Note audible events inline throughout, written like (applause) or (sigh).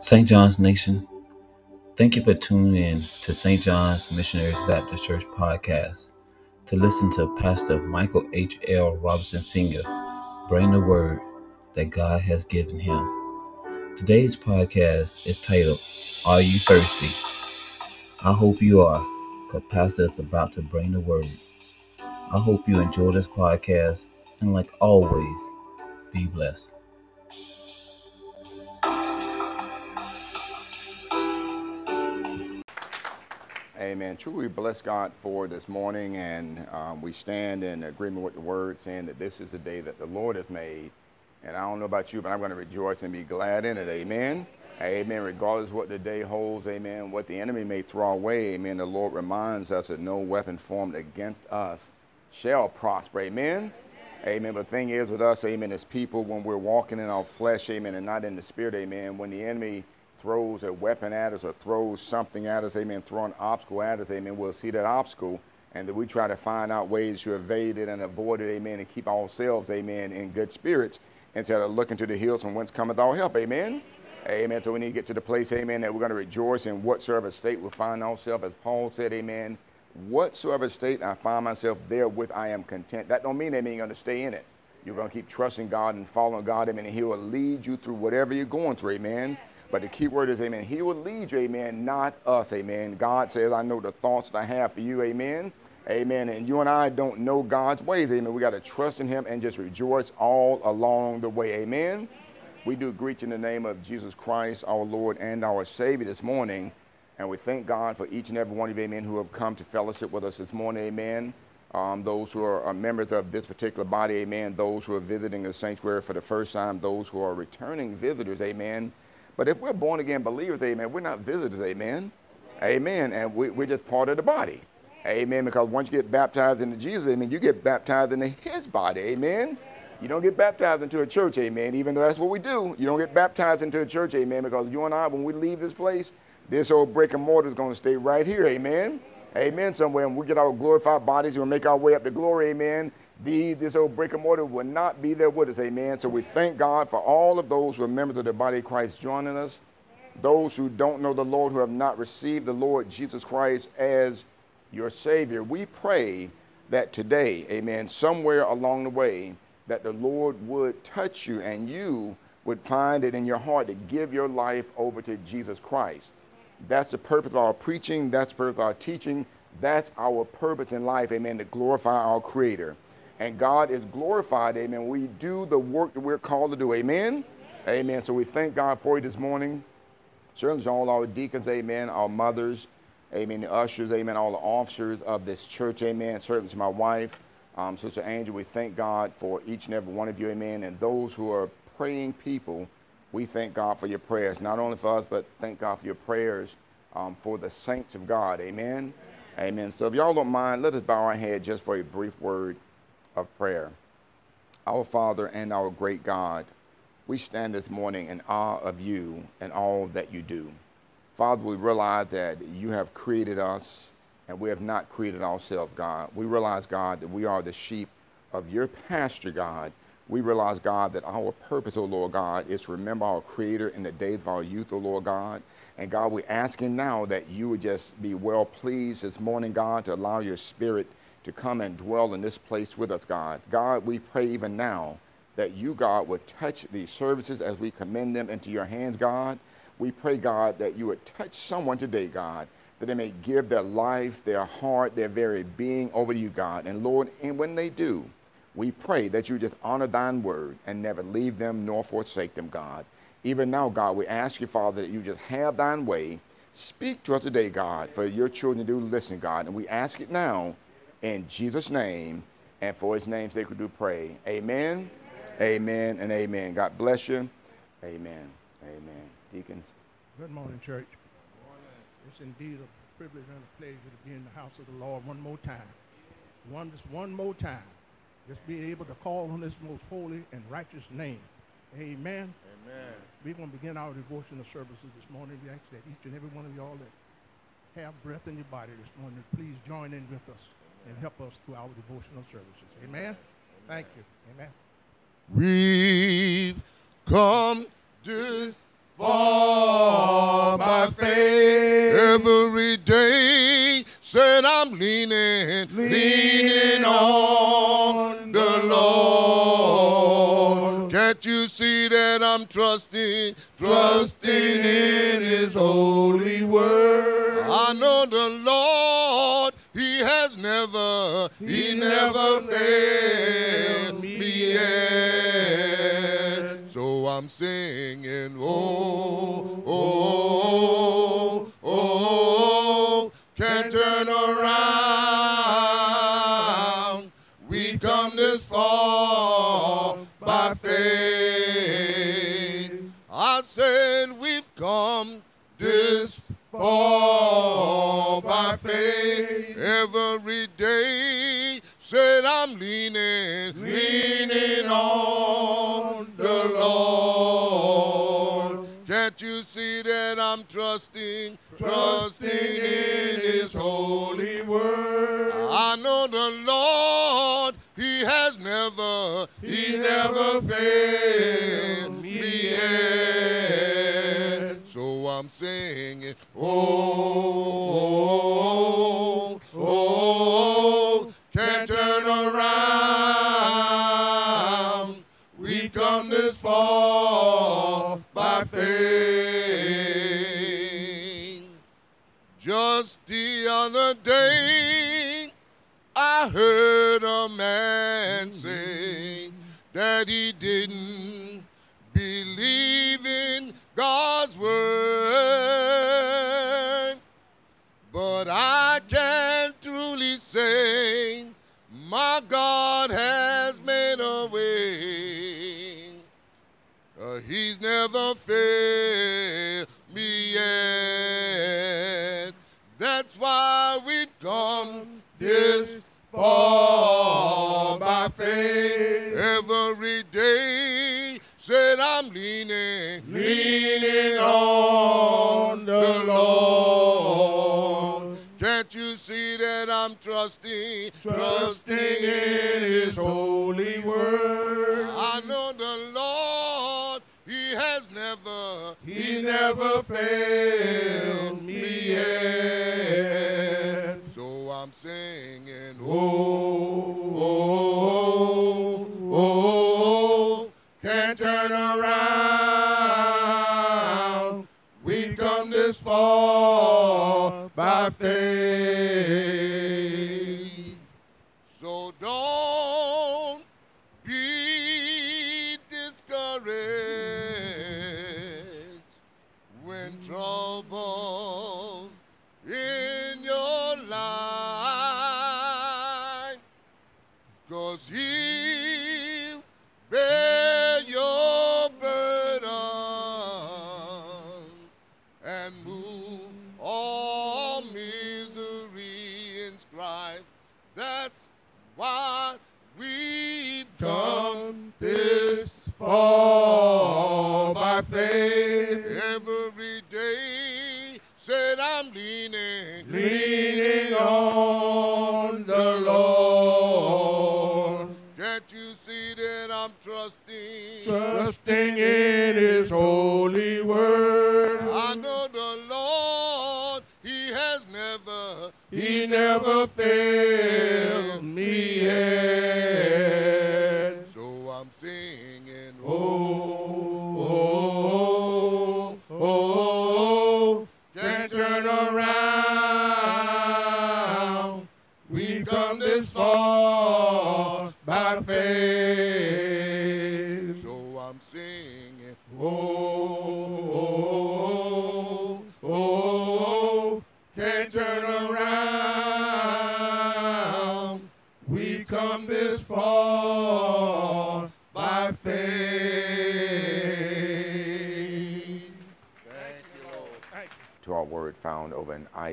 St. John's Nation, thank you for tuning in to St. John's Missionaries Baptist Church podcast to listen to Pastor Michael H. L. Robinson Sr. bring the word that God has given him. Today's podcast is titled, Are You Thirsty? I hope you are, because Pastor is about to bring the word. I hope you enjoy this podcast, and like always, be blessed. Amen. Truly bless God for this morning, and um, we stand in agreement with the word, saying that this is the day that the Lord has made. And I don't know about you, but I'm going to rejoice and be glad in it. Amen. Amen. Regardless what the day holds, amen. What the enemy may throw away, amen. The Lord reminds us that no weapon formed against us shall prosper. Amen. Amen. But the thing is with us, amen, as people, when we're walking in our flesh, amen, and not in the spirit, amen, when the enemy throws a weapon at us or throws something at us, amen, throw an obstacle at us, amen, we'll see that obstacle and that we try to find out ways to evade it and avoid it, amen, and keep ourselves, amen, in good spirits instead of looking to the hills from whence cometh our help, amen. Amen. So we need to get to the place, amen, that we're going to rejoice in whatsoever state we find ourselves. As Paul said, amen, whatsoever state I find myself therewith I am content. That don't mean amen, you're going to stay in it. You're going to keep trusting God and following God, amen, and he will lead you through whatever you're going through, amen. But the key word is, amen, he will lead you, amen, not us, amen. God says, I know the thoughts that I have for you, amen. Amen. And you and I don't know God's ways, amen. We got to trust in him and just rejoice all along the way, amen. We do greet you in the name of Jesus Christ, our Lord and our Savior this morning. And we thank God for each and every one of you, amen, who have come to fellowship with us this morning, amen. Um, those who are members of this particular body, amen. Those who are visiting the sanctuary for the first time, those who are returning visitors, amen. But if we're born again believers, amen, we're not visitors, amen. Amen. And we, we're just part of the body. Amen. Because once you get baptized into Jesus, amen, you get baptized into his body. Amen. You don't get baptized into a church, amen, even though that's what we do. You don't get baptized into a church, amen, because you and I, when we leave this place, this old brick and mortar is going to stay right here, amen. Amen. Somewhere, and we get our glorified bodies, we'll make our way up to glory, amen. The, this old brick and mortar will not be there with us, amen. So we thank God for all of those who are members of the body of Christ joining us, those who don't know the Lord, who have not received the Lord Jesus Christ as your Savior. We pray that today, amen, somewhere along the way, that the Lord would touch you and you would find it in your heart to give your life over to Jesus Christ. That's the purpose of our preaching. That's the purpose of our teaching. That's our purpose in life, amen, to glorify our Creator. And God is glorified, amen. We do the work that we're called to do, amen. Amen. So we thank God for you this morning. Certainly all our deacons, amen, our mothers, amen, the ushers, amen, all the officers of this church, amen. Certainly to my wife, um, Sister Angel, we thank God for each and every one of you, amen. And those who are praying people, we thank God for your prayers, not only for us, but thank God for your prayers um, for the saints of God, amen. Amen. So if y'all don't mind, let us bow our head just for a brief word of prayer. Our Father and our great God, we stand this morning in awe of you and all that you do. Father, we realize that you have created us and we have not created ourselves, God. We realize, God, that we are the sheep of your pasture, God. We realize, God, that our purpose, O oh Lord God, is to remember our Creator in the days of our youth, O oh Lord God. And God, we're asking now that you would just be well pleased this morning, God, to allow your Spirit to come and dwell in this place with us, God. God, we pray even now that you, God, would touch these services as we commend them into your hands, God. We pray, God, that you would touch someone today, God, that they may give their life, their heart, their very being over to you, God. And Lord, and when they do, we pray that you just honor thine word and never leave them nor forsake them, God. Even now, God, we ask you, Father, that you just have thine way. Speak to us today, God, for your children do listen, God. And we ask it now in Jesus' name and for his name's sake we do pray. Amen, amen, and amen. God bless you. Amen, amen. Deacons. Good morning, church. Good morning. It's indeed a privilege and a pleasure to be in the house of the Lord one more time. One, just one more time. Just be able to call on this most holy and righteous name. Amen. Amen. We're going to begin our devotional services this morning. We ask that each and every one of y'all that have breath in your body this morning, please join in with us and help us through our devotional services. Amen. Thank you. Amen. We've come this far by faith. Every day said I'm leaning, leaning, leaning on the Lord. Can't you see that I'm trusting, trusting in His holy word? I know the Lord he has never, He never failed me yet. So I'm singing, oh, oh, oh, can't turn around. We come this far by faith. I said we've come this far Every day, said I'm leaning, leaning on the Lord. Can't you see that I'm trusting, trusting in His holy word? I know the Lord, He has never, He never failed me yet. So I'm singing, oh, oh, oh, oh can't turn around. We've come this far by faith. Just the other day, I heard a man say that he didn't believe in God's word. But I can truly say, my God has made a way. Uh, he's never failed me yet. That's why we've come this far by faith. Every day, said I'm leaning, leaning on the Lord. Can't you see that I'm trusting, trusting in His holy word? I know the Lord, He has never, He never failed me yet. I'm singing, oh oh, oh, oh, oh, can't turn around. We come this far by faith.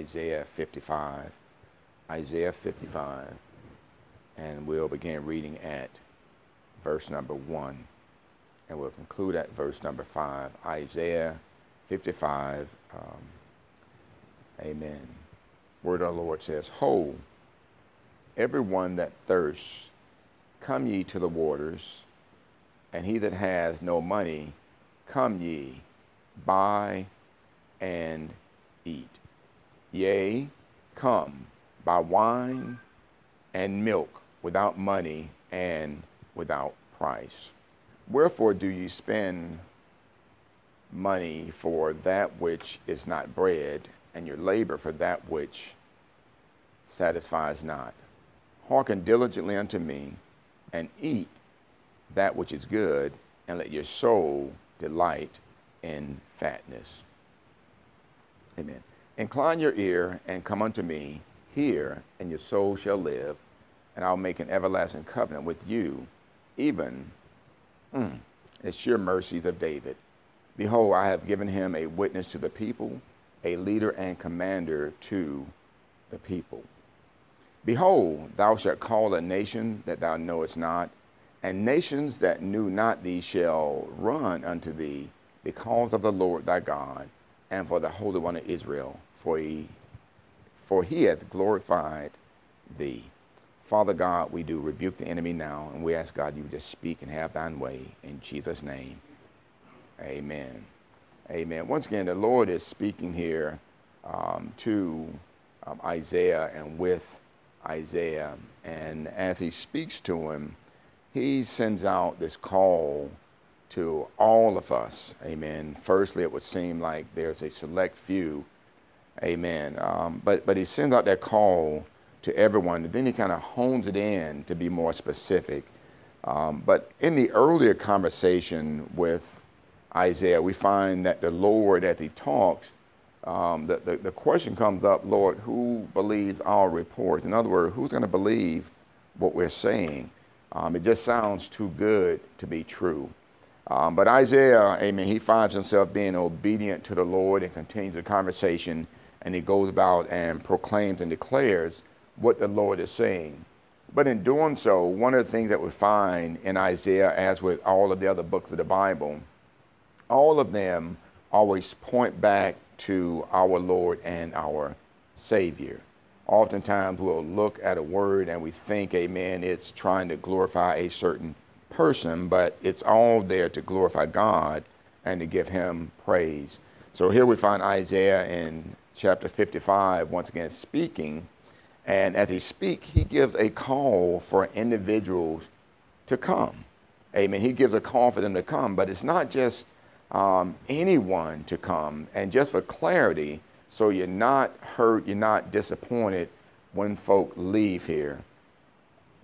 Isaiah 55. Isaiah 55. And we'll begin reading at verse number 1. And we'll conclude at verse number 5. Isaiah 55. Um, amen. Word of the Lord says, Ho, everyone that thirsts, come ye to the waters, and he that hath no money, come ye, buy and eat. Yea, come, buy wine and milk without money and without price. Wherefore do ye spend money for that which is not bread, and your labor for that which satisfies not? Hearken diligently unto me, and eat that which is good, and let your soul delight in fatness. Amen. Incline your ear and come unto me, hear, and your soul shall live, and I'll make an everlasting covenant with you, even mm, sure mercies of David. Behold, I have given him a witness to the people, a leader and commander to the people. Behold, thou shalt call a nation that thou knowest not, and nations that knew not thee shall run unto thee because of the Lord thy God and for the Holy One of Israel, for he, for he hath glorified thee. Father God, we do rebuke the enemy now, and we ask God you just speak and have thine way. In Jesus' name, amen. Amen. Once again, the Lord is speaking here um, to um, Isaiah and with Isaiah. And as he speaks to him, he sends out this call to all of us. Amen. Firstly, it would seem like there's a select few. Amen. Um, but, but he sends out that call to everyone, and then he kind of hones it in to be more specific. Um, but in the earlier conversation with Isaiah, we find that the Lord, as he talks, um, the, the, the, question comes up, Lord, who believes our reports? In other words, who's going to believe what we're saying? Um, it just sounds too good to be true. Um, but Isaiah, amen, he finds himself being obedient to the Lord and continues the conversation, and he goes about and proclaims and declares what the Lord is saying. But in doing so, one of the things that we find in Isaiah, as with all of the other books of the Bible, all of them always point back to our Lord and our Savior. Oftentimes we'll look at a word and we think, amen, it's trying to glorify a certain person, but it's all there to glorify God and to give him praise. So here we find Isaiah in chapter 55, once again speaking. And as he speaks, he gives a call for individuals to come. Amen. He gives a call for them to come, but it's not just um, anyone to come. And just for clarity, so you're not hurt, you're not disappointed when folk leave here.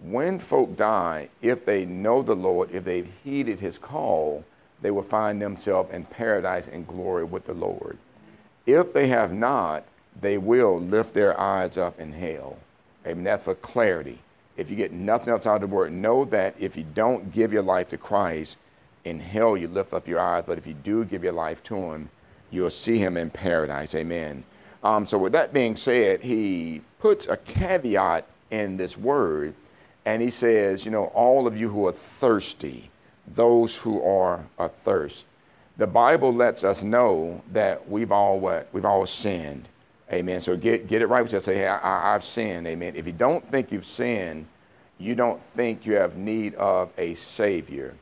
When folk die, if they know the Lord, if they've heeded his call, they will find themselves in paradise and glory with the Lord. If they have not, they will lift their eyes up in hell. Amen. That's for clarity. If you get nothing else out of the word, know that if you don't give your life to Christ, in hell you lift up your eyes, but if you do give your life to him, you'll see him in paradise. Amen. Um, so, with that being said, he puts a caveat in this word, and he says, You know, all of you who are thirsty, those who are athirst. The Bible lets us know that we've all what? We've all sinned. Amen. So get, get it right with yourself. Say, hey, I, I've sinned. Amen. If you don't think you've sinned, you don't think you have need of a Savior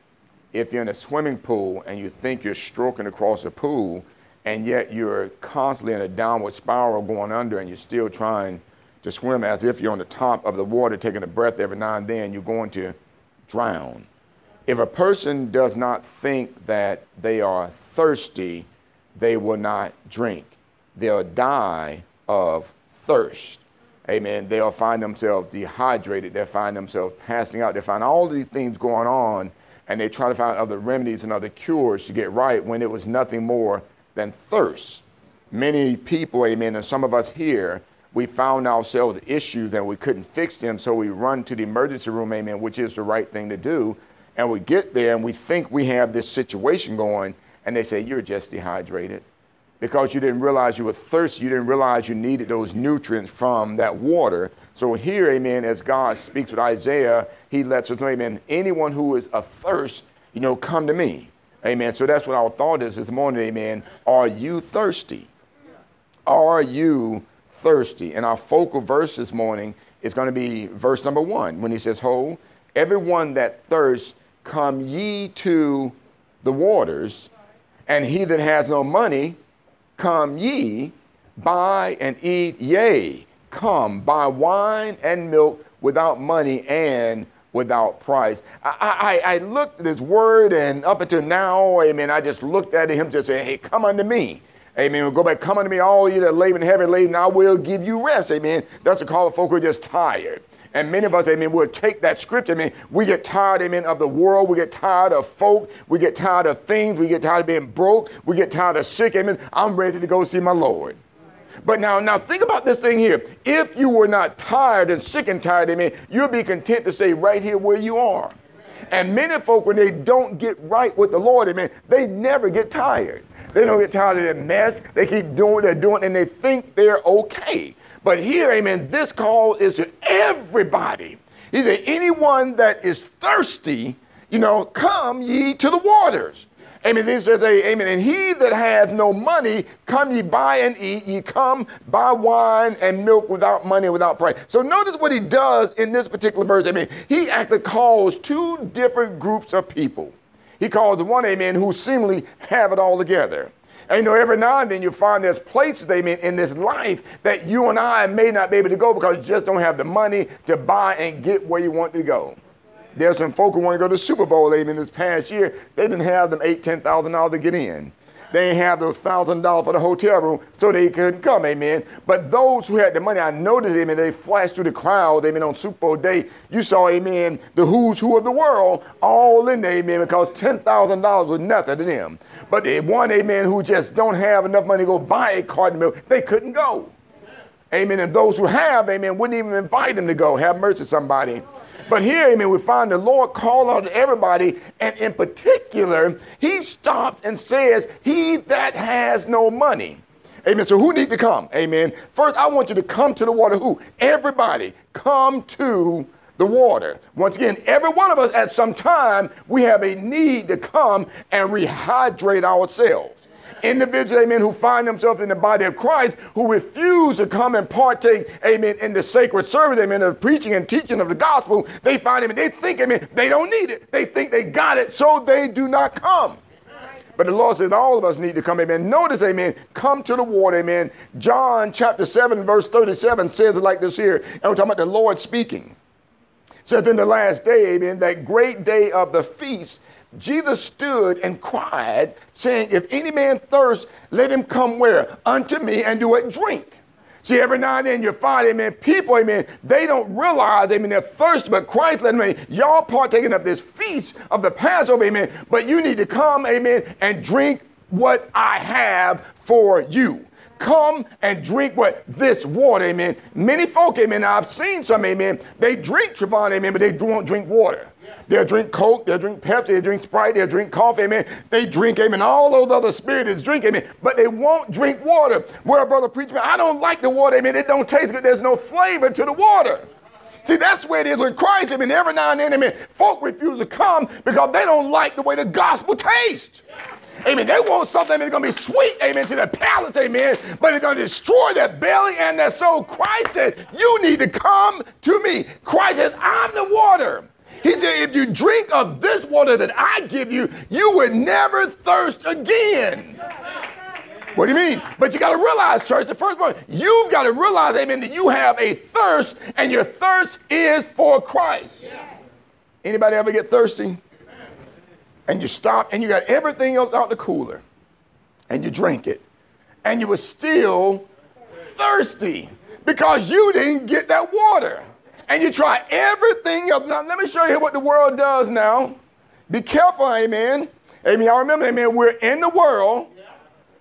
if you're in a swimming pool and you think you're stroking across a pool and yet you're constantly in a downward spiral going under and you're still trying to swim as if you're on the top of the water taking a breath every now and then, you're going to drown. If a person does not think that they are thirsty, they will not drink. They'll die of thirst. Amen. They'll find themselves dehydrated. They'll find themselves passing out. They'll find all these things going on and they try to find other remedies and other cures to get right when it was nothing more than thirst. Many people, amen, and some of us here, we found ourselves issues and we couldn't fix them, so we run to the emergency room, amen, which is the right thing to do. And we get there and we think we have this situation going, and they say, You're just dehydrated because you didn't realize you were thirsty. You didn't realize you needed those nutrients from that water. So here, amen, as God speaks with Isaiah, he lets us know, amen, anyone who is athirst, you know, come to me. Amen. So that's what our thought is this morning, amen. Are you thirsty? Are you thirsty? And our focal verse this morning is going to be verse number one when he says, Ho, everyone that thirsts, come ye to the waters, and he that has no money, Come ye, buy and eat, yea, come, buy wine and milk without money and without price. I, I, I looked at his word, and up until now, amen, I just looked at him just saying, hey, come unto me. Amen. We'll go back, come unto me, all you that labor and heavy laden, I will give you rest. Amen. That's a call of folk who are just tired. And many of us, amen, will take that scripture, amen. We get tired, amen, of the world. We get tired of folk. We get tired of things. We get tired of being broke. We get tired of sick, amen. I'm ready to go see my Lord. But now, now think about this thing here. If you were not tired and sick and tired, amen, you'd be content to stay right here where you are. And many folk, when they don't get right with the Lord, amen, they never get tired. They don't get tired of their mess. They keep doing what they're doing and they think they're okay. But here, amen, this call is to everybody. He said, anyone that is thirsty, you know, come ye to the waters. Amen. Then says, Amen. And he that has no money, come ye buy and eat. Ye come buy wine and milk without money, without price. So notice what he does in this particular verse. Amen. He actually calls two different groups of people. He calls one, amen, who seemingly have it all together. And you know, every now and then you find there's places, amen, in this life that you and I may not be able to go because you just don't have the money to buy and get where you want to go. There's some folk who want to go to the Super Bowl, amen, this past year. They didn't have them eight, ten thousand dollars to get in. They didn't have those thousand dollars for the hotel room, so they couldn't come, amen. But those who had the money, I noticed, amen, they flashed through the crowd, amen, on Super Bowl day. You saw, amen, the who's who of the world all in there, amen, because ten thousand dollars was nothing to them. But the one, amen, who just don't have enough money to go buy a carton milk, they couldn't go. Amen. And those who have, amen, wouldn't even invite them to go. Have mercy, somebody. But here, amen, we find the Lord call out everybody, and in particular, he stopped and says, He that has no money. Amen. So who need to come? Amen. First, I want you to come to the water. Who? Everybody come to the water. Once again, every one of us at some time, we have a need to come and rehydrate ourselves individuals, amen, who find themselves in the body of Christ, who refuse to come and partake, amen, in the sacred service, amen, the preaching and teaching of the gospel, they find, amen, they think, amen, they don't need it. They think they got it, so they do not come. But the Lord says all of us need to come, amen. Notice, amen, come to the water, amen. John chapter 7, verse 37 says it like this here. And we're talking about the Lord speaking. Says in the last day, amen, that great day of the feast, Jesus stood and cried, saying, If any man thirst, let him come where? Unto me and do it drink. See, every now and then you find, amen, people, amen, they don't realize, amen, they're thirsty, but Christ let them, y'all partaking of this feast of the Passover, amen, but you need to come, amen, and drink what I have for you. Come and drink what? This water, amen. Many folk, amen, I've seen some, amen, they drink Trevon, amen, but they don't drink water. They'll drink Coke, they'll drink Pepsi, they'll drink Sprite, they'll drink coffee, amen. They drink, amen. All those other spirits drink, amen. But they won't drink water. Well, brother preacher, I don't like the water, amen. It don't taste good. There's no flavor to the water. See, that's where it is with Christ. amen. every now and then, amen, folk refuse to come because they don't like the way the gospel tastes. Amen. They want something that's going to be sweet, amen, to their palates, amen, but it's going to destroy their belly and their soul. Christ said, You need to come to me. Christ said, I'm the water. He said, if you drink of this water that I give you, you would never thirst again. What do you mean? But you got to realize, church, the first point, you've got to realize, amen, that you have a thirst, and your thirst is for Christ. Anybody ever get thirsty? And you stop, and you got everything else out the cooler, and you drink it, and you were still thirsty because you didn't get that water and you try everything else. Now, let me show you what the world does now. Be careful, amen. Amen. Y'all remember, amen, we're in the world,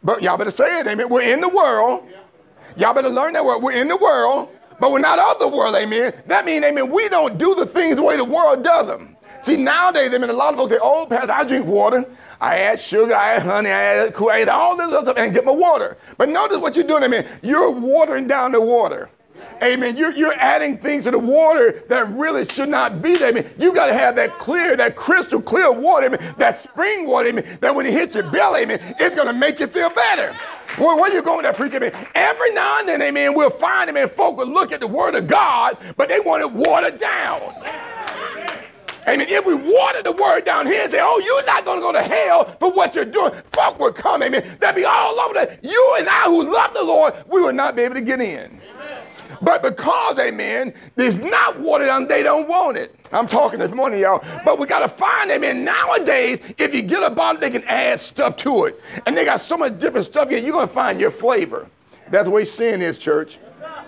but y'all better say it, amen. We're in the world. Y'all better learn that word. We're in the world, but we're not of the world, amen. That means, amen, we don't do the things the way the world does them. See, nowadays, I mean, a lot of folks say, oh, Pastor, I drink water. I add sugar, I add honey, I add add all this other stuff and get my water. But notice what you're doing, I mean, you're watering down the water. Amen. You're, you're adding things to the water that really should not be there. Amen. You got to have that clear, that crystal clear water, amen, that spring water, amen, that when it hits your belly, amen, it's going to make you feel better. Well, where you going there, preacher? Amen. Every now and then, amen, we'll find, amen, folk will look at the word of God, but they want it watered down. Amen. If we water the word down here and say, oh, you're not going to go to hell for what you're doing, folk will come, amen. They'll be all over that. You and I who love the Lord, we will not be able to get in. But because, amen, there's not water down, they don't want it. I'm talking this morning, y'all. But we got to find, amen. Nowadays, if you get a bottle, they can add stuff to it. And they got so much different stuff here, you're going to find your flavor. That's the way sin is, church.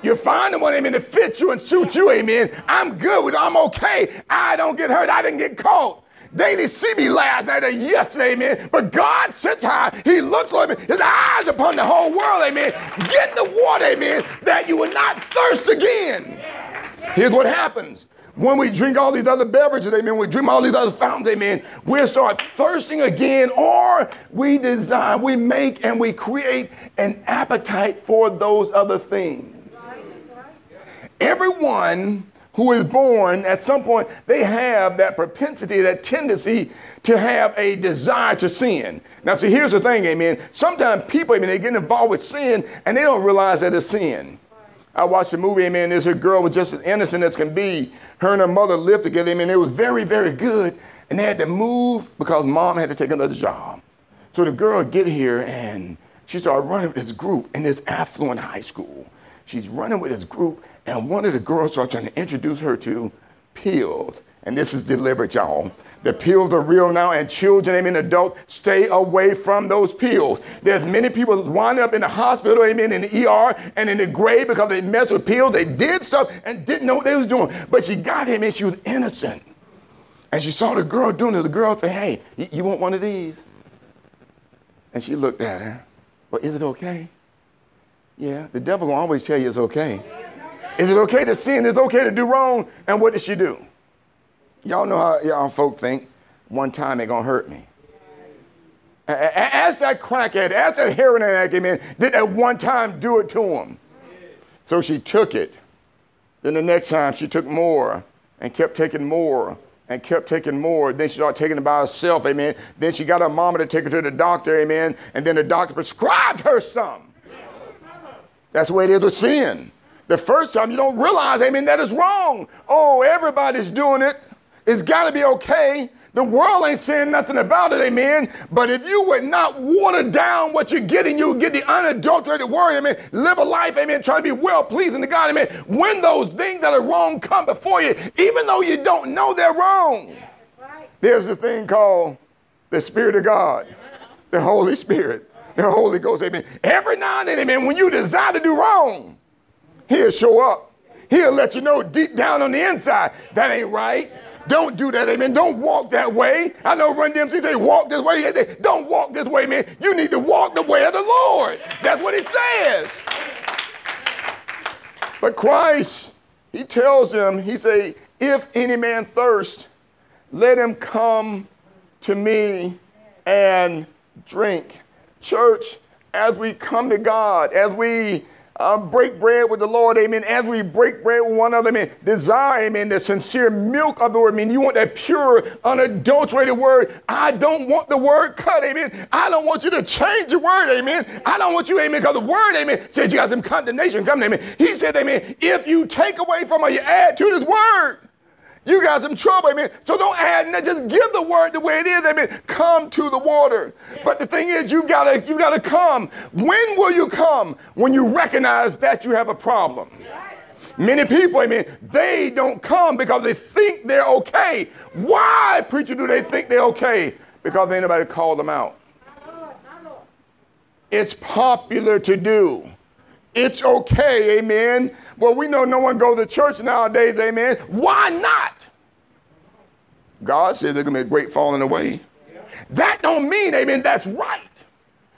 You're finding one, amen, that fits you and suits you, amen. I'm good with it. I'm okay. I don't get hurt. I didn't get caught. They didn't see me last night or yesterday, amen. But God sits high. He looks at me. His eyes upon the whole world, amen. Get the water, amen, that you will not thirst again. Here's what happens. When we drink all these other beverages, amen, we drink all these other fountains, amen, we'll start thirsting again, or we design, we make, and we create an appetite for those other things. Everyone who is born at some point, they have that propensity, that tendency to have a desire to sin. Now, see, here's the thing, amen. Sometimes people, amen, they get involved with sin and they don't realize that it's sin. I watched a movie, amen. There's a girl was just as innocent as can be. Her and her mother lived together, amen. It was very, very good. And they had to move because mom had to take another job. So the girl get here and she started running with this group in this affluent high school. She's running with this group, and one of the girls are trying to introduce her to pills. And this is deliberate, y'all. The pills are real now, and children, I mean adults, stay away from those pills. There's many people winding up in the hospital, amen, in the ER and in the grave because they messed with pills. They did stuff and didn't know what they was doing. But she got him and she was innocent. And she saw the girl doing it. The girl said, hey, you want one of these? And she looked at her. Well, is it okay? Yeah, the devil will always tell you it's okay. Is it okay to sin? Is it okay to do wrong? And what did she do? Y'all know how y'all folk think. One time it gonna hurt me. Ask that crackhead, ask that heroin addict, man, did at one time do it to him? So she took it. Then the next time she took more and kept taking more and kept taking more. Then she started taking it by herself, amen. Then she got her mama to take her to the doctor, amen. And then the doctor prescribed her some. That's the way it is with sin. The first time you don't realize, amen, that is wrong. Oh, everybody's doing it. It's got to be okay. The world ain't saying nothing about it, amen. But if you would not water down what you're getting, you get the unadulterated word, amen. Live a life, amen. Try to be well pleasing to God, amen. When those things that are wrong come before you, even though you don't know they're wrong, there's this thing called the Spirit of God, the Holy Spirit the Holy Ghost, amen. Every now and then, amen, when you desire to do wrong, he'll show up. He'll let you know deep down on the inside, that ain't right. Don't do that, amen. Don't walk that way. I know Run DMC say, walk this way. Don't walk this way, man. You need to walk the way of the Lord. That's what he says. But Christ, he tells them, he say, if any man thirst, let him come to me and drink. Church, as we come to God, as we uh, break bread with the Lord, amen, as we break bread with one another, amen, desire, amen, the sincere milk of the word, amen. you want that pure, unadulterated word. I don't want the word cut, amen. I don't want you to change the word, amen. I don't want you, amen, because the word, amen, says you got some condemnation coming, amen. He said, amen, if you take away from or you add to this word, you got some trouble, amen. So don't add, nothing. just give the word the way it is, amen. Come to the water. But the thing is, you gotta, you gotta come. When will you come? When you recognize that you have a problem. Many people, amen, they don't come because they think they're okay. Why, preacher, do they think they're okay? Because ain't nobody called them out. It's popular to do. It's okay, amen. Well, we know no one goes to church nowadays, amen. Why not? God says there's to be a great falling away. That don't mean, amen, that's right.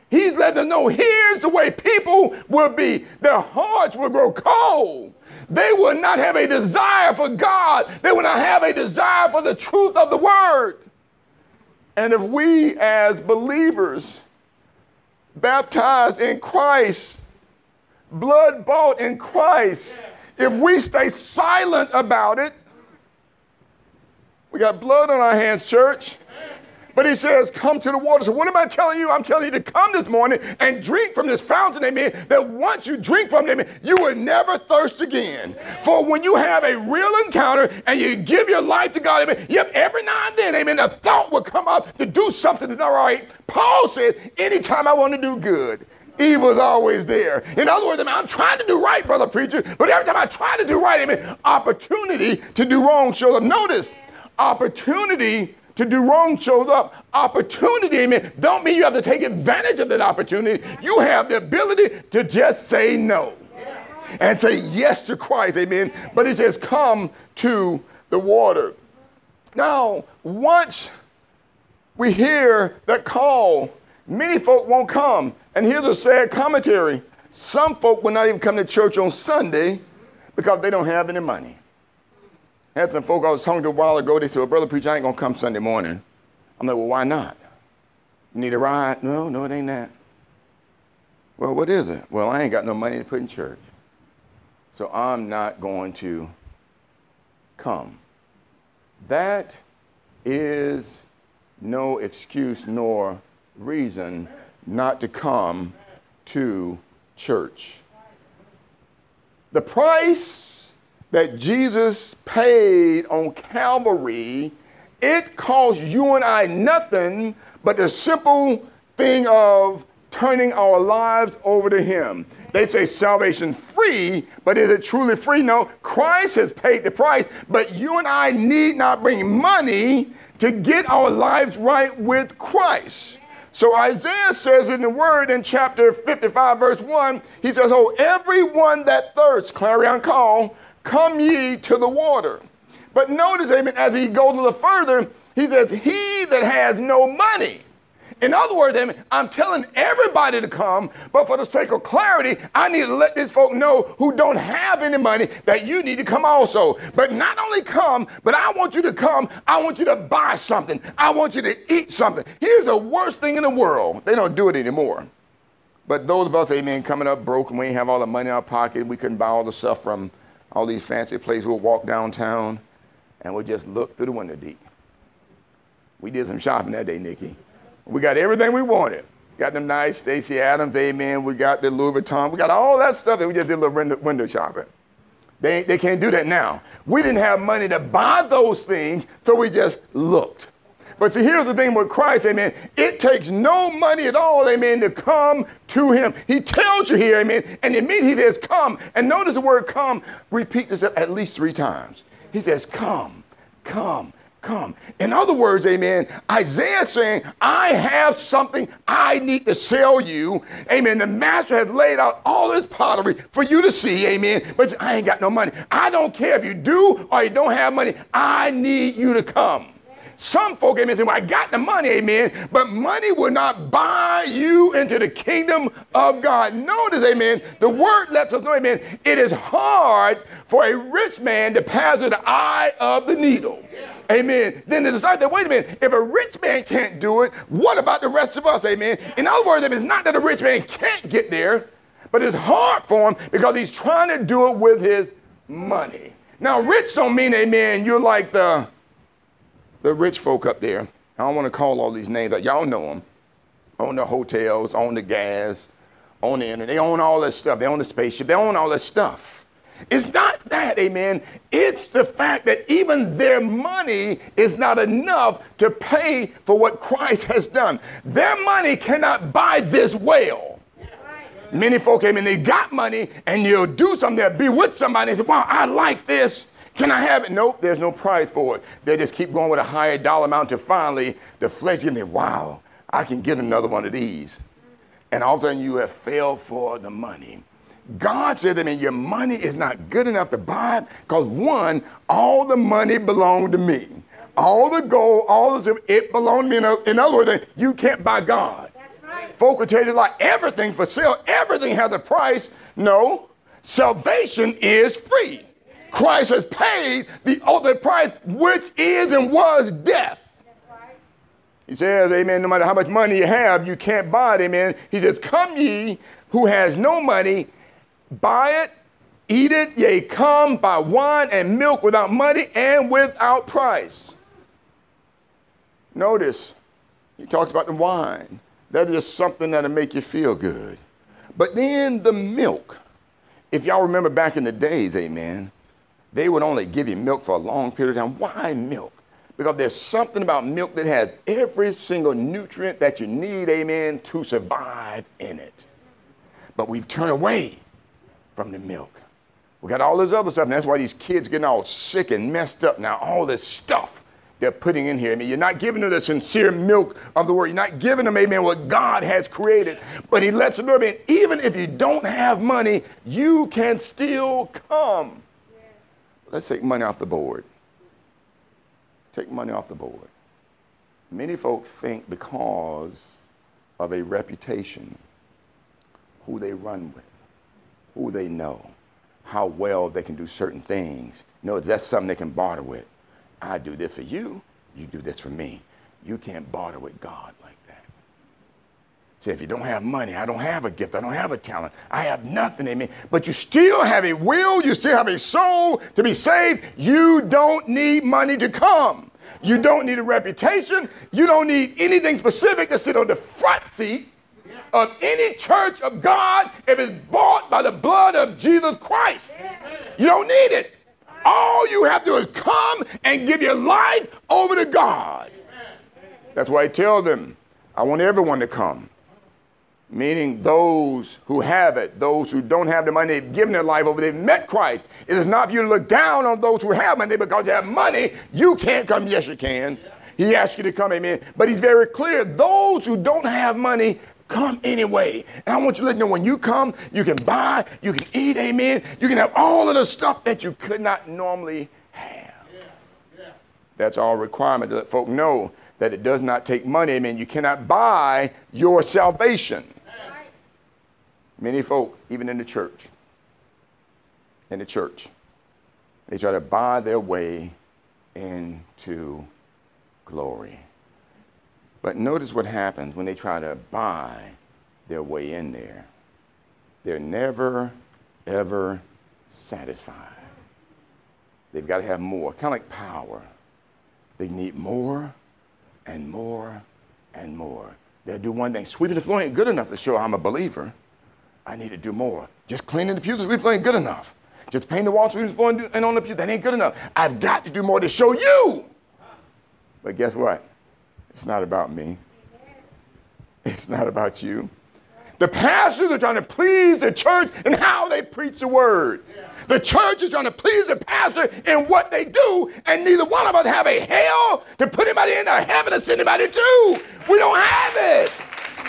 He's letting us know here's the way people will be. Their hearts will grow cold. They will not have a desire for God. They will not have a desire for the truth of the word. And if we as believers, baptized in Christ, blood bought in Christ. If we stay silent about it, we got blood on our hands, church. But he says, Come to the water. So, what am I telling you? I'm telling you to come this morning and drink from this fountain, amen. That once you drink from them, you will never thirst again. For when you have a real encounter and you give your life to God, amen, yep, every now and then, amen, a thought will come up to do something that's not right. Paul says, Anytime I want to do good, Evil is always there. In other words, I mean, I'm trying to do right, brother preacher, but every time I try to do right, I mean, opportunity to do wrong shows up. Notice, opportunity to do wrong shows up. Opportunity, amen, don't mean you have to take advantage of that opportunity. You have the ability to just say no and say yes to Christ, amen. But he says, come to the water. Now, once we hear that call, many folk won't come. And here's a sad commentary some folk will not even come to church on Sunday because they don't have any money. I had some folk I was talking to a while ago, they said, Well, Brother Preacher, I ain't gonna come Sunday morning. I'm like, Well, why not? You need a ride? No, no, it ain't that. Well, what is it? Well, I ain't got no money to put in church. So I'm not going to come. That is no excuse nor reason not to come to church. The price that Jesus paid on Calvary, it cost you and I nothing but the simple thing of turning our lives over to Him. They say salvation free, but is it truly free? No, Christ has paid the price, but you and I need not bring money to get our lives right with Christ. So Isaiah says in the word in chapter 55, verse 1, he says, Oh, everyone that thirsts, clarion call, come ye to the water. But notice, amen, as he goes a little further, he says, He that has no money, in other words, I'm telling everybody to come, but for the sake of clarity, I need to let these folk know who don't have any money that you need to come also. But not only come, but I want you to come. I want you to buy something. I want you to eat something. Here's the worst thing in the world. They don't do it anymore. But those of us, amen, coming up broken, we ain't have all the money in our pocket. We couldn't buy all the stuff from all these fancy places. We'll walk downtown and we'll just look through the window deep. We did some shopping that day, Nikki. We got everything we wanted. Got them nice Stacy Adams, amen. We got the Louis Vuitton. We got all that stuff that we just did a little window, window shopping. They, they can't do that now. We didn't have money to buy those things, so we just looked. But see, here's the thing with Christ, amen. It takes no money at all, amen, to come to him. He tells you here, amen, and it means he says, come. And notice the word come, repeat this at least three times. He says, come, come, come. In other words, amen, Isaiah saying, I have something I need to sell you. Amen. The master has laid out all his pottery for you to see, amen. But I ain't got no money. I don't care if you do or you don't have money. I need you to come. Some folk, amen, say, well, I got the money, amen, but money will not buy you into the kingdom of God. Notice, amen, the word lets us know, amen, it is hard for a rich man to pass through the eye of the needle. Amen. Then the disciples that wait a minute, if a rich man can't do it, what about the rest of us? Amen. In other words, it's not that a rich man can't get there, but it's hard for him because he's trying to do it with his money. Now, rich don't mean, amen, you're like the, the rich folk up there. I don't want to call all these names, y'all know them. Own the hotels, own the gas, own the internet. They own all that stuff. They own the spaceship. They own all that stuff. It's not that, amen. It's the fact that even their money is not enough to pay for what Christ has done. Their money cannot buy this well. Many folk, amen, they got money and you'll do something, they'll be with somebody and say, wow, I like this. Can I have it? Nope, there's no price for it. They just keep going with a higher dollar amount until finally the flesh gives them, wow, I can get another one of these. And all of a sudden you have failed for the money. God said that your money is not good enough to buy it because one, all the money belonged to me. All the gold, all the it belonged to me. In other words, you can't buy God. Right. Folk will tell you like everything for sale, everything has a price. No, salvation is free. Christ has paid the ultimate price, which is and was death. He says, Amen, no matter how much money you have, you can't buy it, amen. He says, Come ye who has no money buy it, eat it, yea, come, buy wine and milk without money and without price. Notice, he talks about the wine. That is something that'll make you feel good. But then the milk. If y'all remember back in the days, amen, they would only give you milk for a long period of time. Why milk? Because there's something about milk that has every single nutrient that you need, amen, to survive in it. But we've turned away from the milk. We got all this other stuff, and that's why these kids getting all sick and messed up now. All this stuff they're putting in here. I mean, you're not giving them the sincere milk of the word. You're not giving them, amen, what God has created. But he lets them know, amen, even if you don't have money, you can still come. Let's take money off the board. Take money off the board. Many folks think because of a reputation, who they run with, who they know, how well they can do certain things. No, that's something they can barter with. I do this for you, you do this for me. You can't barter with God if you don't have money, I don't have a gift, I don't have a talent, I have nothing in me, but you still have a will, you still have a soul to be saved, you don't need money to come. You don't need a reputation. You don't need anything specific to sit on the front seat of any church of God if it's bought by the blood of Jesus Christ. You don't need it. All you have to do is come and give your life over to God. That's why I tell them, I want everyone to come. Meaning those who have it, those who don't have the money, they've given their life over, they've met Christ. It is not for you to look down on those who have money because you have money, you can't come. Yes, you can. He asks you to come, amen. But he's very clear. Those who don't have money, come anyway. And I want you to know when you come, you can buy, you can eat, amen. You can have all of the stuff that you could not normally have. That's our requirement to let folk know that it does not take money. Amen. You cannot buy your salvation. Many folk, even in the church, in the church, they try to buy their way into glory. But notice what happens when they try to buy their way in there. They're never, ever satisfied. They've got to have more, kind of like power. They need more and more and more. They'll do one thing. Sweeping the floor ain't good enough to show I'm a believer. I need to do more. Just cleaning the pews and sweeping the floor ain't good enough. Just painting the walls, sweeping the floor and on the pews, that ain't good enough. I've got to do more to show you. But guess what? It's not about me. It's not about you. The pastors are trying to please the church in how they preach the word. The church is trying to please the pastor in what they do, and neither one of us have a hell to put anybody in or heaven to send anybody to. We don't have it.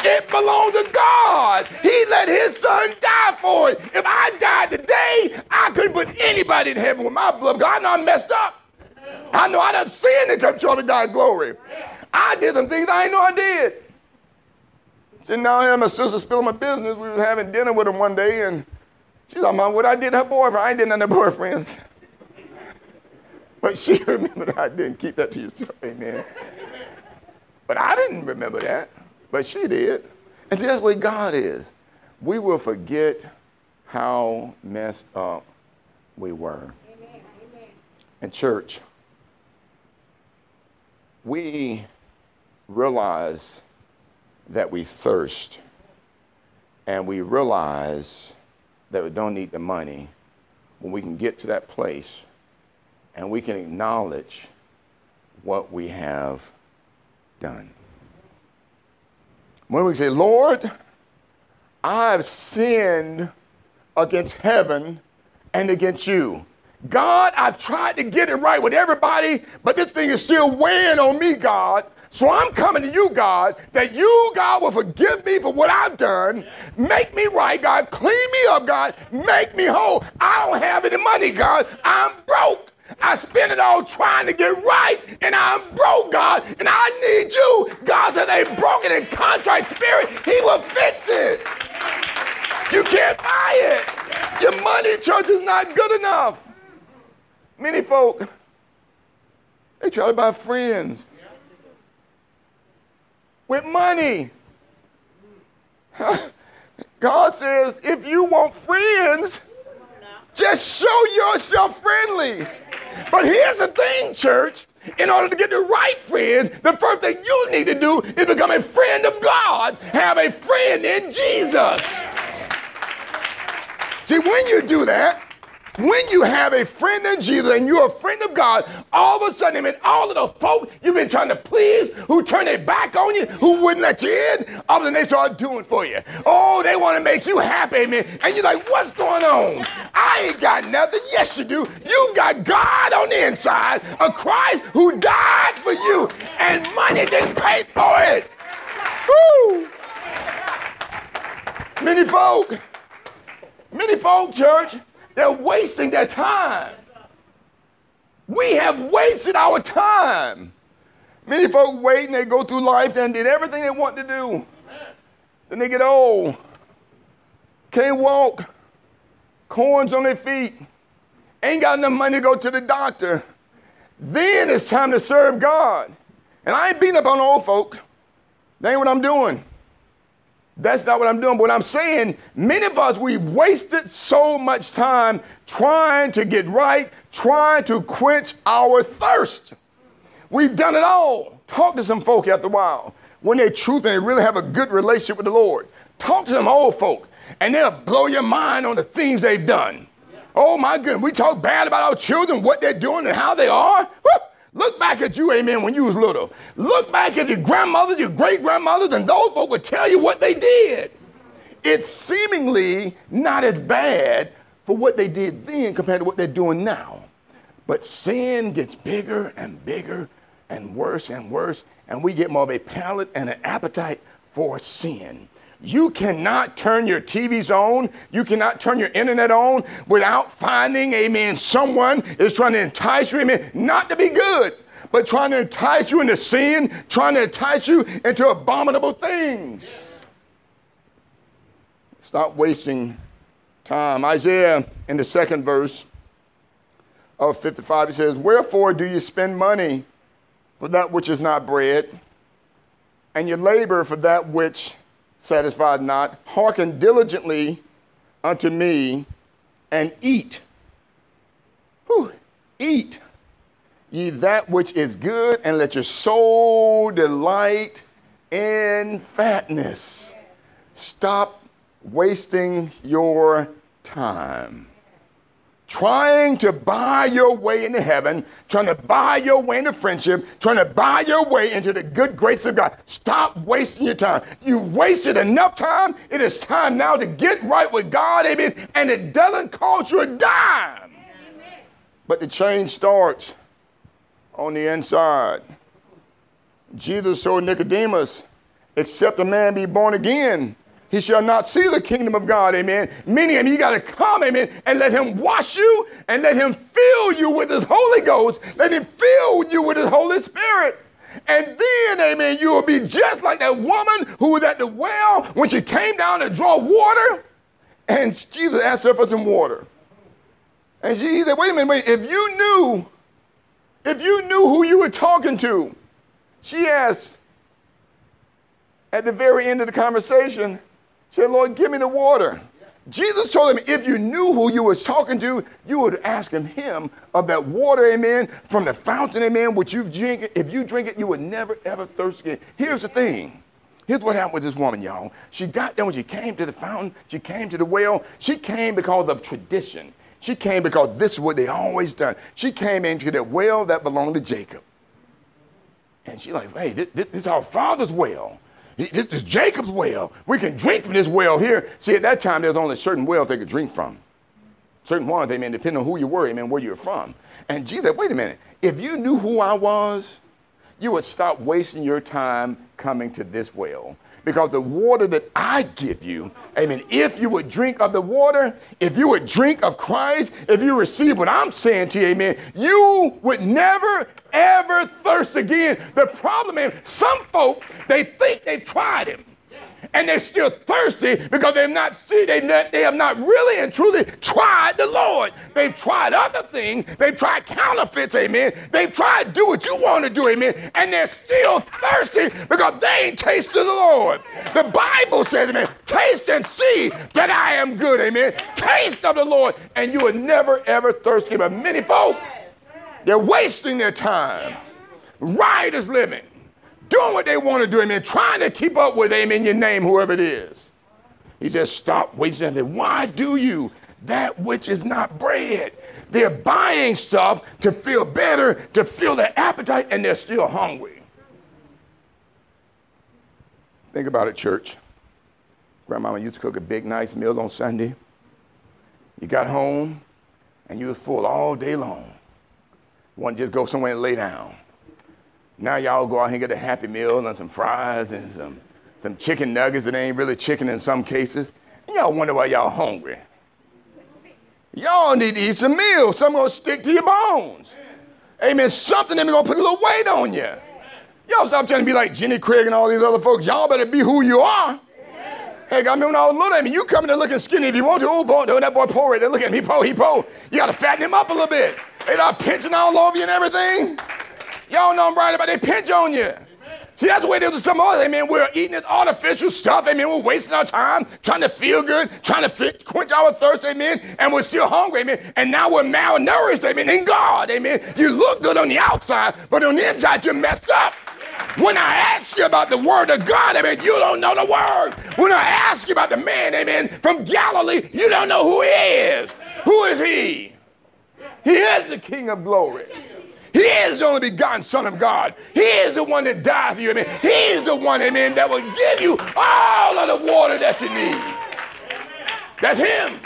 It belongs to God. He let his son die for it. If I died today, I couldn't put anybody in heaven with my blood because I know I'm messed up. I know I done sinned and come short of God's glory. I did some things I didn't know I did. So now I my sister spilling my business. We was having dinner with him one day, and she's like, Mom, what I did to her boyfriend. I ain't did nothing to her boyfriends. (laughs) but she (laughs) remembered I didn't keep that to yourself, amen. But I didn't remember that, but she did. And see, that's what God is. We will forget how messed up we were. Amen. In church, we realize that we thirst and we realize that we don't need the money when we can get to that place and we can acknowledge what we have done. When we say, Lord, I've sinned against heaven and against you. God, I've tried to get it right with everybody, but this thing is still weighing on me, God. So I'm coming to you, God, that you, God, will forgive me for what I've done. Make me right, God. Clean me up, God. Make me whole. I don't have any money, God. I'm broke. I spent it all trying to get right, and I'm broke, God, and I need you. God said a broken and contrite spirit, He will fix it. You can't buy it. Your money, church, is not good enough. Many folk, they try to buy friends with money. (laughs) God says, if you want friends, just show yourself friendly. But here's the thing, church. In order to get the right friends, the first thing you need to do is become a friend of God. Have a friend in Jesus. See, when you do that, When you have a friend in Jesus and you're a friend of God, all of a sudden, amen, all of the folk you've been trying to please, who turn their back on you, who wouldn't let you in, all of a sudden they start doing for you. Oh, they want to make you happy, amen. And you're like, what's going on? I ain't got nothing. Yes, you do. You've got God on the inside, a Christ who died for you, and money didn't pay for it. Woo! Many folk, many folk, church, they're wasting their time. We have wasted our time. Many folk wait and they go through life and did everything they want to do. Then they get old, can't walk, corns on their feet, ain't got enough money to go to the doctor. Then it's time to serve God. And I ain't beating up on old folk. That ain't what I'm doing. That's not what I'm doing. But what I'm saying, many of us, we've wasted so much time trying to get right, trying to quench our thirst. We've done it all. Talk to some folk after a while when they're truth and they really have a good relationship with the Lord. Talk to them old folk, and they'll blow your mind on the things they've done. Oh my goodness, we talk bad about our children, what they're doing, and how they are. Woo! Look back at you, amen, when you was little. Look back at your grandmother, your great grandmothers, and those folk would tell you what they did. It's seemingly not as bad for what they did then compared to what they're doing now. But sin gets bigger and bigger and worse and worse, and we get more of a palate and an appetite for sin. You cannot turn your TVs on. You cannot turn your internet on without finding, amen, someone is trying to entice you, amen, not to be good, but trying to entice you into sin, trying to entice you into abominable things. Stop wasting time. Isaiah, in the second verse of 55, he says, Wherefore do you spend money for that which is not bread, and you labor for that which satisfied not. Hearken diligently unto me and eat. Whew, eat ye that which is good, and let your soul delight in fatness. Stop wasting your time trying to buy your way into heaven, trying to buy your way into friendship, trying to buy your way into the good grace of God. Stop wasting your time. You've wasted enough time. It is time now to get right with God, amen. And it doesn't cost you a dime. But the change starts on the inside. Jesus told Nicodemus, except a man be born again, he shall not see the kingdom of God, amen. Meaning, you got to come, amen, and let him wash you and let him fill you with his Holy Ghost. Let him fill you with his Holy Spirit. And then, amen, you will be just like that woman who was at the well when she came down to draw water. And Jesus asked her for some water. And she said, wait a minute, wait, if you knew, if you knew who you were talking to, she asked at the very end of the conversation, said, Lord, give me the water. Jesus told him, if you knew who you was talking to, you would ask him, him of that water, amen, from the fountain, amen, which you drink. If you drink it, you would never, ever thirst again. Here's the thing. Here's what happened with this woman, y'all. She got there when she came to the fountain, she came to the well. She came because of tradition. She came because this is what they always done. She came into the well that belonged to Jacob. And she's like, hey, this, this is our father's well. This is Jacob's well. We can drink from this well here. See, at that time, there was only certain wells they could drink from. Certain ones, amen, depending on who you were, amen, where you were from. And Jesus, wait a minute. If you knew who I was, you would stop wasting your time coming to this well. Because the water that I give you, amen, if you would drink of the water, if you would drink of Christ, if you receive what I'm saying to you, amen, you would never, ever thirst again. The problem is, some folk, they think they've tried him and they're still thirsty because they've not seen, they, they have not really and truly tried the Lord. They've tried other things. They've tried counterfeits, amen. They've tried do what you want to do, amen. And they're still thirsty because they ain't tasted the Lord. The Bible says, amen, taste and see that I am good, amen. Taste of the Lord, and you will never ever thirst. But many folk, they're wasting their time. Riotous living doing what they want to do, amen, trying to keep up with, amen, your name, whoever it is. He says, stop wasting time. Why do you that which is not bread. They're buying stuff to feel better, to fill their appetite, and they're still hungry. Think about it, church. Grandmama used to cook a big, nice meal on Sunday. You got home and you was full all day long. One just go somewhere and lay down. Now y'all go out and get a happy meal and some fries and some, some chicken nuggets that ain't really chicken in some cases. And y'all wonder why y'all hungry. Y'all need to eat some meal. Something gonna stick to your bones. Amen. Something that gonna put a little weight on you. Y'all stop trying to be like Jenny Craig and all these other folks. Y'all better be who you are. Hey, I mean, when I was little, I mean, you coming in looking skinny if you want to. Oh, boy, that boy poor right there. Look at me, po, he po. You got to fatten him up a little bit. They start pinching all over you and everything. Y'all know I'm right about they pinch on you. See, that's the way they do some other. I mean, we're eating this artificial stuff. I mean, we're wasting our time trying to feel good, trying to fit, quench our thirst, amen, and we're still hungry, amen. And now we're malnourished, amen, in God, amen. You look good on the outside, but on the inside, you're messed up. When I ask you about the word of God, amen, you don't know the word. When I ask you about the man, amen, from Galilee, you don't know who he is. Who is he? He is the King of glory. He is the only begotten Son of God. He is the one that died for you, amen. He is the one, amen, that will give you all of the water that you need. That's him.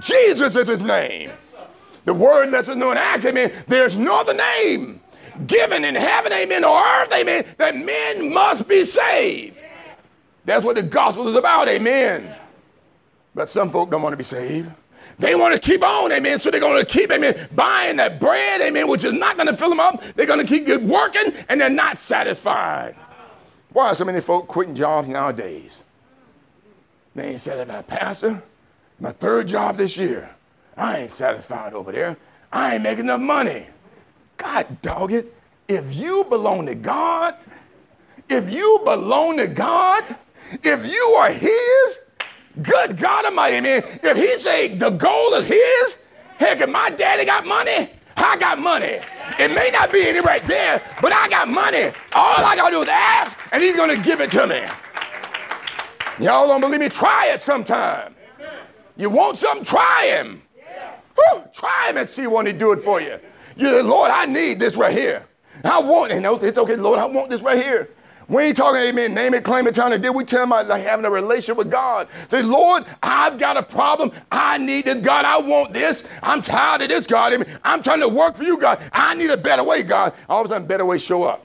Jesus is his name. The word lets us know in Acts, amen, there's no other name given in heaven, amen, or earth, amen, that men must be saved. That's what the gospel is about, amen. But some folk don't want to be saved. They want to keep on, amen. So they're going to keep, amen, buying that bread, amen, which is not going to fill them up. They're going to keep working and they're not satisfied. Why are so many folk quitting jobs nowadays? They ain't satisfied. Pastor, my third job this year. I ain't satisfied over there. I ain't making enough money. God dog it. If you belong to God, if you belong to God, if you are His, good God Almighty, man. If He say the goal is His, heck, if my daddy got money, I got money. It may not be any right there, but I got money. All I gotta do is ask, and He's gonna give it to me. Y'all don't believe me? Try it sometime. You want something? Try Him. Whew, try Him and see when He do it for you. You Lord, I need this right here. I want it. No, it's okay, Lord, I want this right here. We ain't talking, amen, name it, claim it, trying to do. We tell about like having a relationship with God. Say, Lord, I've got a problem. I need this, God. I want this. I'm tired of this, God. Amen. I'm trying to work for you, God. I need a better way, God. All of a sudden, better ways show up.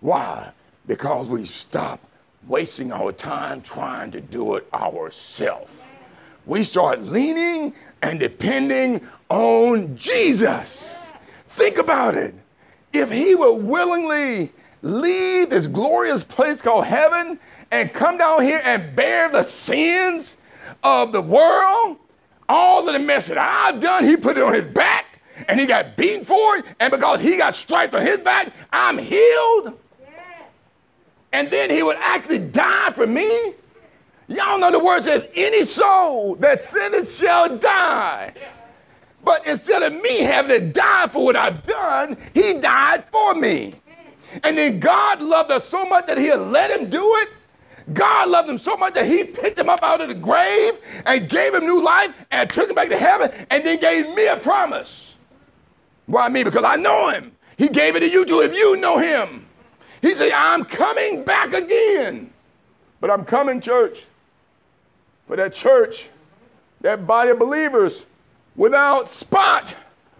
Why? Because we stop wasting our time trying to do it ourselves. We start leaning and depending on Jesus. Think about it. If he would willingly leave this glorious place called heaven and come down here and bear the sins of the world, all of the mess that I've done, he put it on his back and he got beaten for it. And because he got stripes on his back, I'm healed. And then he would actually die for me. Y'all know the word says, any soul that sinneth shall die. But instead of me having to die for what I've done, he died for me. And then God loved us so much that he let him do it. God loved him so much that he picked him up out of the grave and gave him new life and took him back to heaven and then gave me a promise. Why me? Because I know him. He gave it to you too if you know him. He said, I'm coming back again. But I'm coming, church, for that church, that body of believers without spot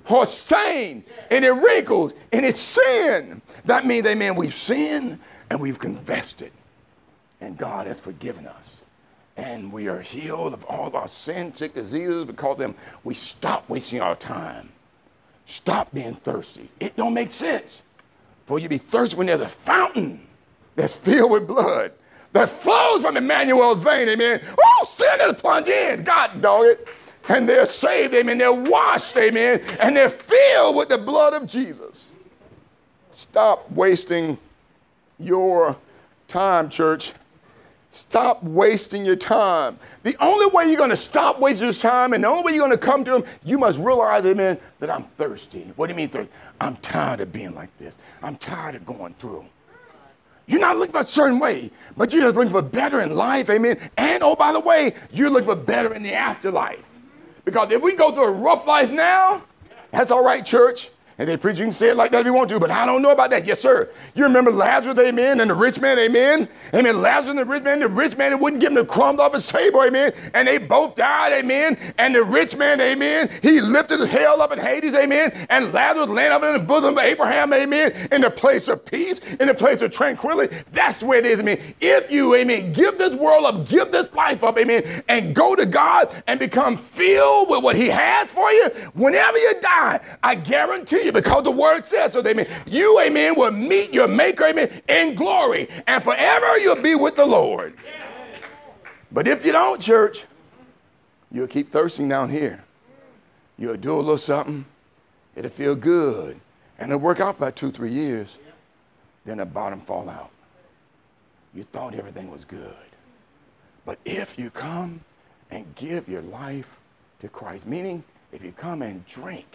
or stain, any wrinkles, any sin. That means, amen, we've sinned and we've confessed it. And God has forgiven us. And we are healed of all our sin, sick diseases because them we stop wasting our time. Stop being thirsty. It don't make sense for you be thirsty when there's a fountain that's filled with blood that flows from Emmanuel's vein, amen. Oh, sin is plunged in. God dog it and they're saved, amen. They're washed, amen. And they're filled with the blood of Jesus. Stop wasting your time, church. Stop wasting your time. The only way you're going to stop wasting your time and the only way you're going to come to Him, you must realize, amen, that I'm thirsty. What do you mean thirsty? I'm tired of being like this. I'm tired of going through. You're not looking for a certain way, but you're looking for better in life, amen. And oh, by the way, you're looking for better in the afterlife. Because if we go through a rough life now, that's all right, church. And they preach, you can say it like that if you want to, but I don't know about that. Yes, sir. You remember Lazarus, amen, and the rich man, amen? Amen. Lazarus and the rich man, the rich man wouldn't give him the crumbs off his table, amen. And they both died, amen. And the rich man, amen, he lifted hell up in Hades, amen. And Lazarus landed up in the bosom of Abraham, amen, in the place of peace, in the place of tranquility. That's way it is, amen. If you, amen, give this world up, give this life up, amen, and go to God and become filled with what he has for you, whenever you die, I guarantee because the word says so. Amen. You, amen, will meet your maker, amen, in glory. And forever you'll be with the Lord. But if you don't, church, you'll keep thirsting down here. You'll do a little something, it'll feel good. And it'll work out for about two, three years. Then the bottom fall out. You thought everything was good. But if you come and give your life to Christ, meaning if you come and drink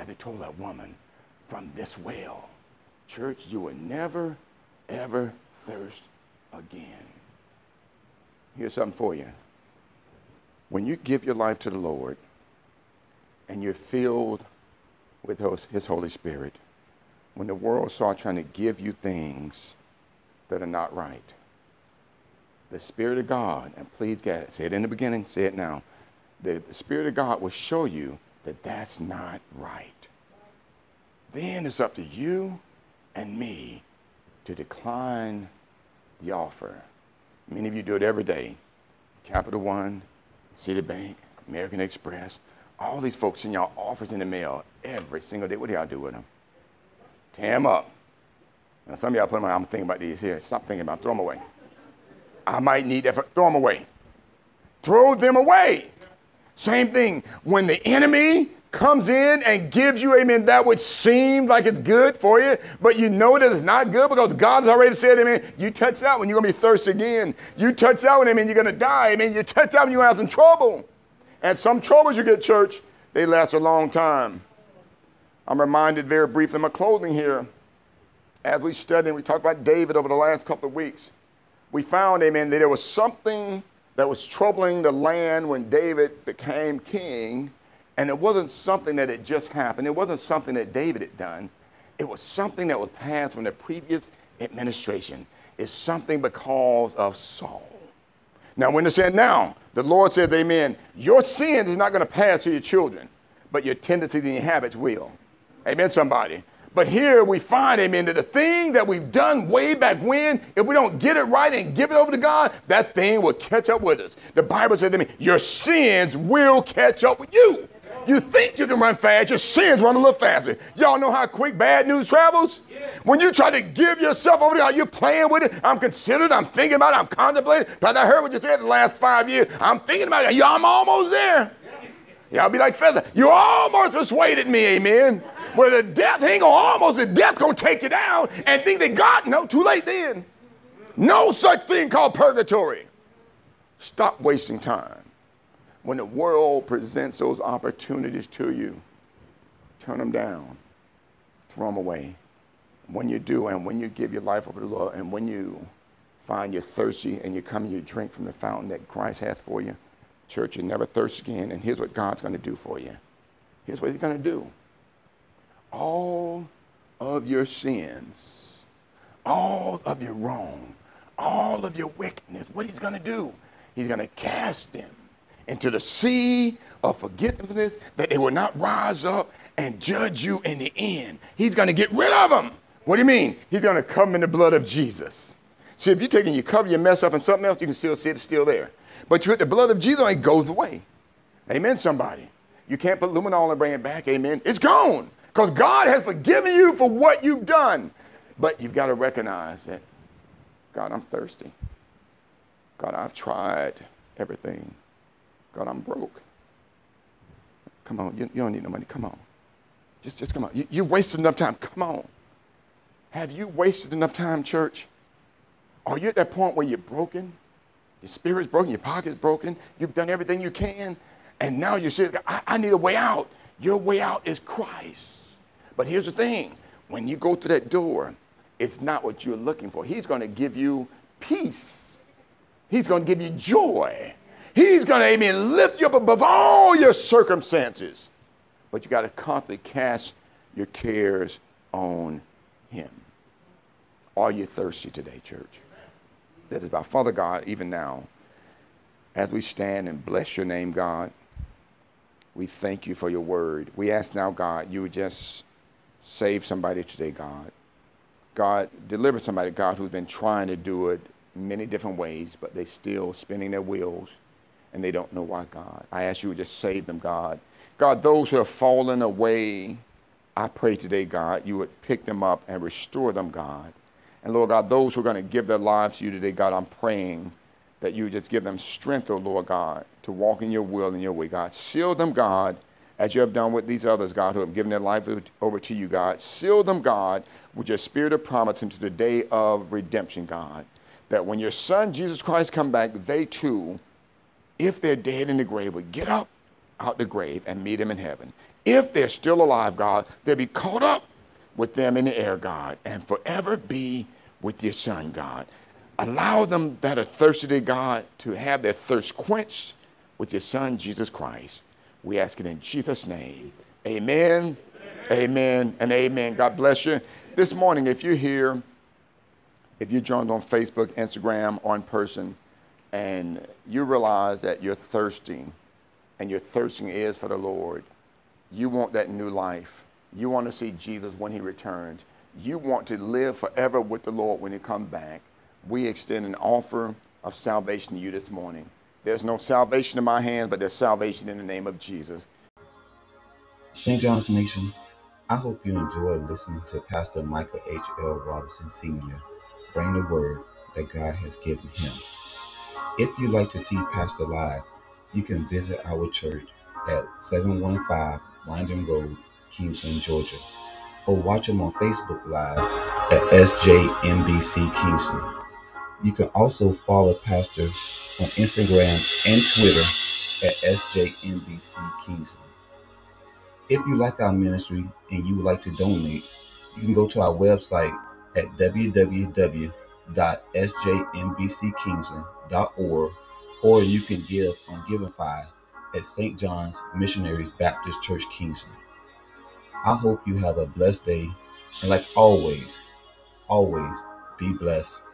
as they told that woman, from this well. Church, you will never, ever thirst again. Here's something for you. When you give your life to the Lord and you're filled with His Holy Spirit, when the world starts trying to give you things that are not right, the Spirit of God, and please get it, say it in the beginning, say it now. The Spirit of God will show you that that's not right. Then it's up to you and me to decline the offer. Many of you do it every day. Capital One, Citibank, American Express, all these folks send y'all offers in the mail every single day. What do y'all do with them? Tear them up. Now, some of y'all put them on, I'm thinking about these here. Stop thinking about them. Throw them away. I might need that. For, throw them away. Throw them away. Same thing. When the enemy comes in and gives you, amen, that which seems like it's good for you, but you know that it's not good because God has already said, amen, you touch that when you're going to be thirsty again. You touch that when, amen, you're going to die. Amen. You touch that when you're having trouble. And some troubles you get, church, they last a long time. I'm reminded very briefly of my clothing here. As we studied, and we talked about David over the last couple of weeks. We found, amen, that there was something that was troubling the land when David became king. And it wasn't something that had just happened, it wasn't something that David had done. It was something that was passed from the previous administration. It's something because of Saul. Now, when they said now, the Lord says, Amen, your sin is not going to pass to your children, but your tendencies and your habits will. Amen, somebody. But here we find, amen, that the thing that we've done way back when, if we don't get it right and give it over to God, that thing will catch up with us. The Bible says, amen, your sins will catch up with you. You think you can run fast, your sins run a little faster. Y'all know how quick bad news travels? When you try to give yourself over to God, you're playing with it. I'm considered, I'm thinking about it, I'm contemplating. But I heard what you said the last five years. I'm thinking about it. Y'all, I'm almost there. Y'all be like feather. You almost persuaded me, amen where the death ain't gonna almost the death gonna take you down and think that God, no, too late then. No such thing called purgatory. Stop wasting time. When the world presents those opportunities to you, turn them down, throw them away. When you do, and when you give your life over to the Lord, and when you find you're thirsty and you come and you drink from the fountain that Christ hath for you, church, you never thirst again. And here's what God's going to do for you. Here's what He's going to do all of your sins, all of your wrong, all of your wickedness, what he's going to do, he's going to cast them into the sea of forgiveness that they will not rise up and judge you in the end. He's going to get rid of them. What do you mean? He's going to come in the blood of Jesus. See, if you're taking, you cover your mess up in something else, you can still see it's still there. But you hit the blood of Jesus, it goes away. Amen, somebody. You can't put luminol and bring it back. Amen. It's gone. Because God has forgiven you for what you've done. But you've got to recognize that, God, I'm thirsty. God, I've tried everything. God, I'm broke. Come on, you, you don't need no money. Come on. Just, just come on. You, you've wasted enough time. Come on. Have you wasted enough time, church? Are you at that point where you're broken? Your spirit's broken, your pocket's broken, you've done everything you can, and now you say, I, I need a way out. Your way out is Christ. But here's the thing when you go through that door, it's not what you're looking for. He's going to give you peace. He's going to give you joy. He's going to, amen, lift you up above all your circumstances. But you got to constantly cast your cares on Him. Are you thirsty today, church? That is about Father God, even now, as we stand and bless your name, God, we thank you for your word. We ask now, God, you would just save somebody today, God. God, deliver somebody, God, who's been trying to do it many different ways, but they're still spinning their wheels and they don't know why, God. I ask you to just save them, God. God, those who have fallen away, I pray today, God, you would pick them up and restore them, God. And Lord God, those who are going to give their lives to you today, God, I'm praying that you just give them strength, oh Lord God, to walk in your will and your way, God. Seal them, God, as you have done with these others, God, who have given their life over to you, God. Seal them, God, with your spirit of promise into the day of redemption, God. That when your son, Jesus Christ, come back, they too, if they're dead in the grave, would get up out the grave and meet him in heaven. If they're still alive, God, they'll be caught up with them in the air, God, and forever be with your son, God. Allow them that are thirsty, God, to have their thirst quenched with your son, Jesus Christ. We ask it in Jesus' name. Amen, amen, and amen. God bless you. This morning, if you're here, if you joined on Facebook, Instagram, or in person, and you realize that you're thirsty and your thirsting is for the Lord, you want that new life. You want to see Jesus when he returns. You want to live forever with the Lord when he comes back. We extend an offer of salvation to you this morning. There's no salvation in my hands, but there's salvation in the name of Jesus. St. John's Nation, I hope you enjoyed listening to Pastor Michael H. L. Robinson Sr. bring the word that God has given him. If you'd like to see Pastor live, you can visit our church at 715 Winding Road, Kingsland, Georgia, or watch him on Facebook Live at SJMBC Kingsland. You can also follow Pastor on Instagram and Twitter at SJMBC Kingsland. If you like our ministry and you would like to donate, you can go to our website at www.sjmbckingsland.org or you can give on Givelify at St. John's Missionaries Baptist Church Kingsland. I hope you have a blessed day. And like always, always be blessed